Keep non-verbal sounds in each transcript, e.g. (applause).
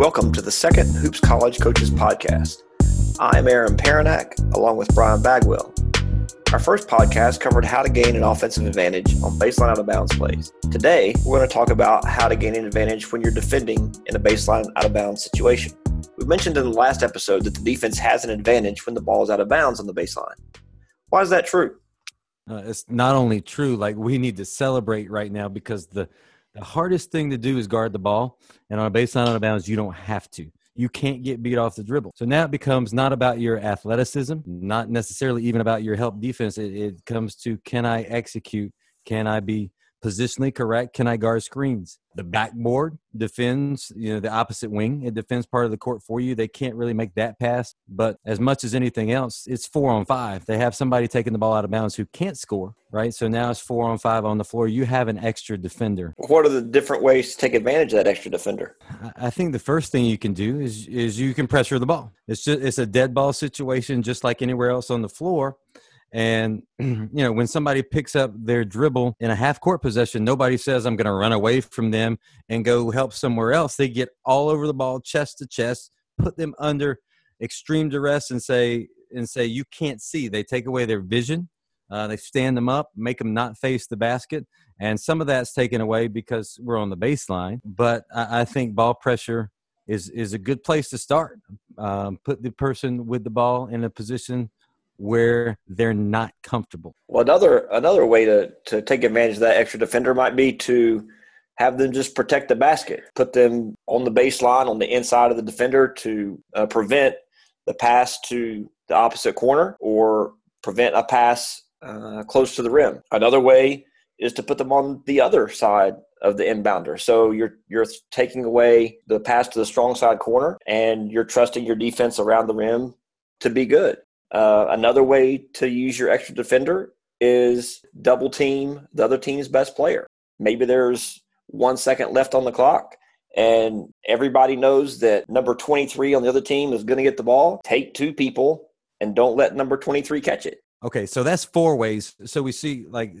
Welcome to the second Hoops College Coaches Podcast. I'm Aaron Paranak, along with Brian Bagwell. Our first podcast covered how to gain an offensive advantage on baseline out of bounds plays. Today, we're going to talk about how to gain an advantage when you're defending in a baseline out of bounds situation. We mentioned in the last episode that the defense has an advantage when the ball is out of bounds on the baseline. Why is that true? Uh, it's not only true, like we need to celebrate right now because the the hardest thing to do is guard the ball. And on a baseline out of bounds, you don't have to. You can't get beat off the dribble. So now it becomes not about your athleticism, not necessarily even about your help defense. It, it comes to can I execute? Can I be positionally correct? Can I guard screens? The backboard defends, you know, the opposite wing. It defends part of the court for you. They can't really make that pass. But as much as anything else, it's four on five. They have somebody taking the ball out of bounds who can't score, right? So now it's four on five on the floor. You have an extra defender. What are the different ways to take advantage of that extra defender? I think the first thing you can do is is you can pressure the ball. It's just it's a dead ball situation just like anywhere else on the floor. And (clears throat) you know, when somebody picks up their dribble in a half court possession, nobody says I'm going to run away from them and go help somewhere else. They get all over the ball, chest to chest, put them under extreme duress, and say and say you can't see. They take away their vision. Uh, they stand them up, make them not face the basket, and some of that's taken away because we're on the baseline. But I, I think ball pressure is is a good place to start. Um, put the person with the ball in a position where they're not comfortable. Well, another another way to to take advantage of that extra defender might be to have them just protect the basket, put them on the baseline on the inside of the defender to uh, prevent the pass to the opposite corner or prevent a pass uh, close to the rim. Another way is to put them on the other side of the inbounder. So you're you're taking away the pass to the strong side corner and you're trusting your defense around the rim to be good. Uh, another way to use your extra defender is double team the other team's best player. Maybe there's one second left on the clock and everybody knows that number 23 on the other team is going to get the ball. Take two people and don't let number 23 catch it. Okay, so that's four ways. So we see like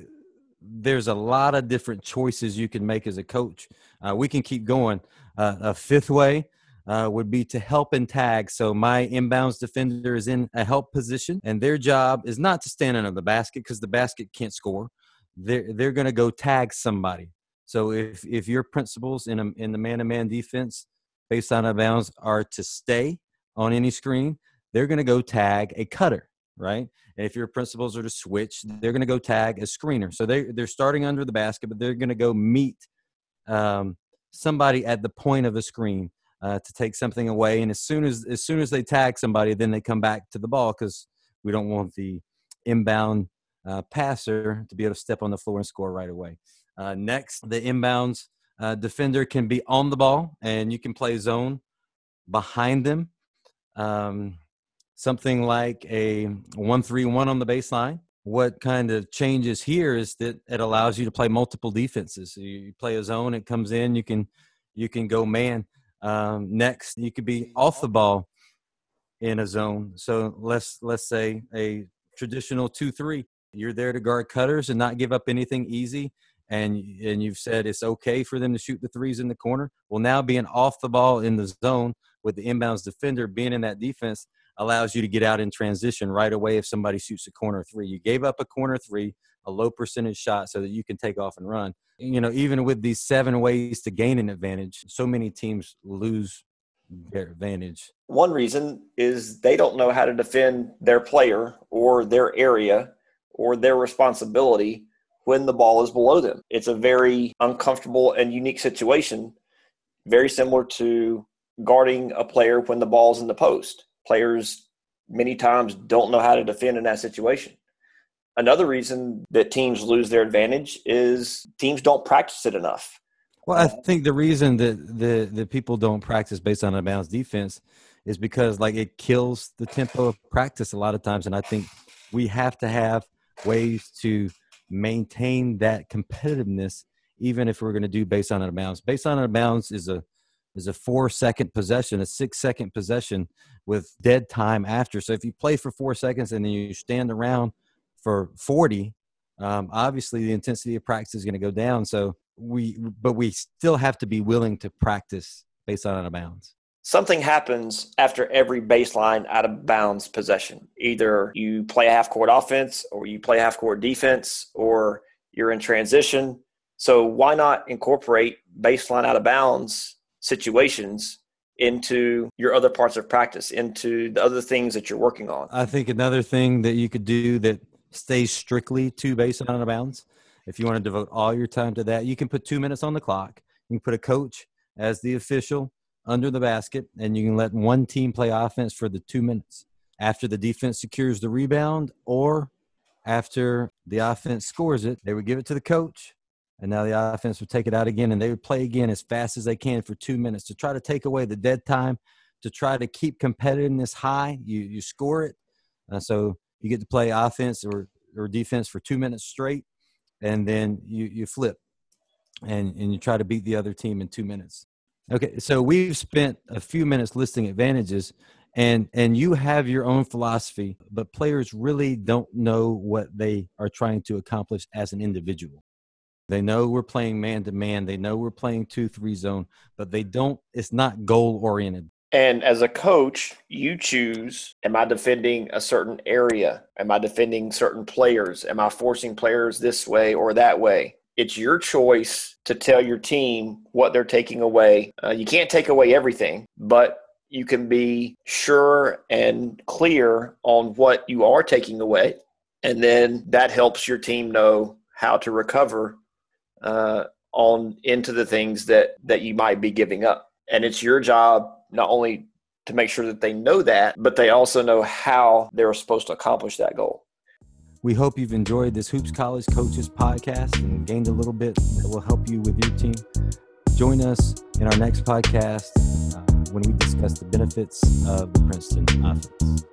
there's a lot of different choices you can make as a coach. Uh, we can keep going. Uh, a fifth way uh, would be to help and tag. So my inbounds defender is in a help position, and their job is not to stand under the basket because the basket can't score. They're they're going to go tag somebody. So if if your principles in a in the man to man defense baseline out of bounds are to stay on any screen, they're going to go tag a cutter, right? And if your principles are to switch, they're going to go tag a screener. So they they're starting under the basket, but they're going to go meet um, somebody at the point of a screen uh, to take something away. And as soon as as soon as they tag somebody, then they come back to the ball because we don't want the inbound uh, passer to be able to step on the floor and score right away. Uh, next, the inbounds uh, defender can be on the ball, and you can play zone behind them. Um, something like a one-three-one on the baseline. What kind of changes here is that it allows you to play multiple defenses. You play a zone, it comes in, you can you can go man. Um, next, you could be off the ball in a zone. So let's let's say a traditional two three. You're there to guard cutters and not give up anything easy. And and you've said it's okay for them to shoot the threes in the corner. Well, now being off the ball in the zone with the inbounds defender being in that defense allows you to get out in transition right away if somebody shoots a corner three. You gave up a corner three, a low percentage shot, so that you can take off and run you know, even with these seven ways to gain an advantage, so many teams lose their advantage. One reason is they don't know how to defend their player or their area or their responsibility when the ball is below them. It's a very uncomfortable and unique situation, very similar to guarding a player when the ball's in the post. Players many times don't know how to defend in that situation. Another reason that teams lose their advantage is teams don't practice it enough. Well, I think the reason that the the people don't practice baseline out of bounds defense is because like it kills the tempo of practice a lot of times, and I think we have to have ways to maintain that competitiveness, even if we're going to do baseline out of bounds. Baseline out of bounds is a is a four second possession, a six second possession with dead time after. So if you play for four seconds and then you stand around for 40 um, obviously the intensity of practice is going to go down so we but we still have to be willing to practice baseline out of bounds something happens after every baseline out of bounds possession. Either you play a half court offense or you play half court defense or you're in transition. So why not incorporate baseline out of bounds situations into your other parts of practice, into the other things that you're working on? I think another thing that you could do that stays strictly to baseline out of bounds, if you want to devote all your time to that, you can put two minutes on the clock. You can put a coach as the official under the basket, and you can let one team play offense for the two minutes after the defense secures the rebound or after the offense scores it. They would give it to the coach, and now the offense would take it out again, and they would play again as fast as they can for two minutes to try to take away the dead time, to try to keep competitiveness high. You you score it, uh, so you get to play offense or or defense for two minutes straight, and then you you flip, and and you try to beat the other team in two minutes. Okay, so we've spent a few minutes listing advantages and and you have your own philosophy, but players really don't know what they are trying to accomplish as an individual. They know we're playing man to man, they know we're playing 2-3 zone, but they don't it's not goal oriented. And as a coach, you choose am I defending a certain area? Am I defending certain players? Am I forcing players this way or that way? it's your choice to tell your team what they're taking away. Uh, you can't take away everything, but you can be sure and clear on what you are taking away. And then that helps your team know how to recover uh, on into the things that, that you might be giving up. And it's your job not only to make sure that they know that, but they also know how they're supposed to accomplish that goal. We hope you've enjoyed this Hoops College Coaches podcast and gained a little bit that will help you with your team. Join us in our next podcast uh, when we discuss the benefits of the Princeton offense.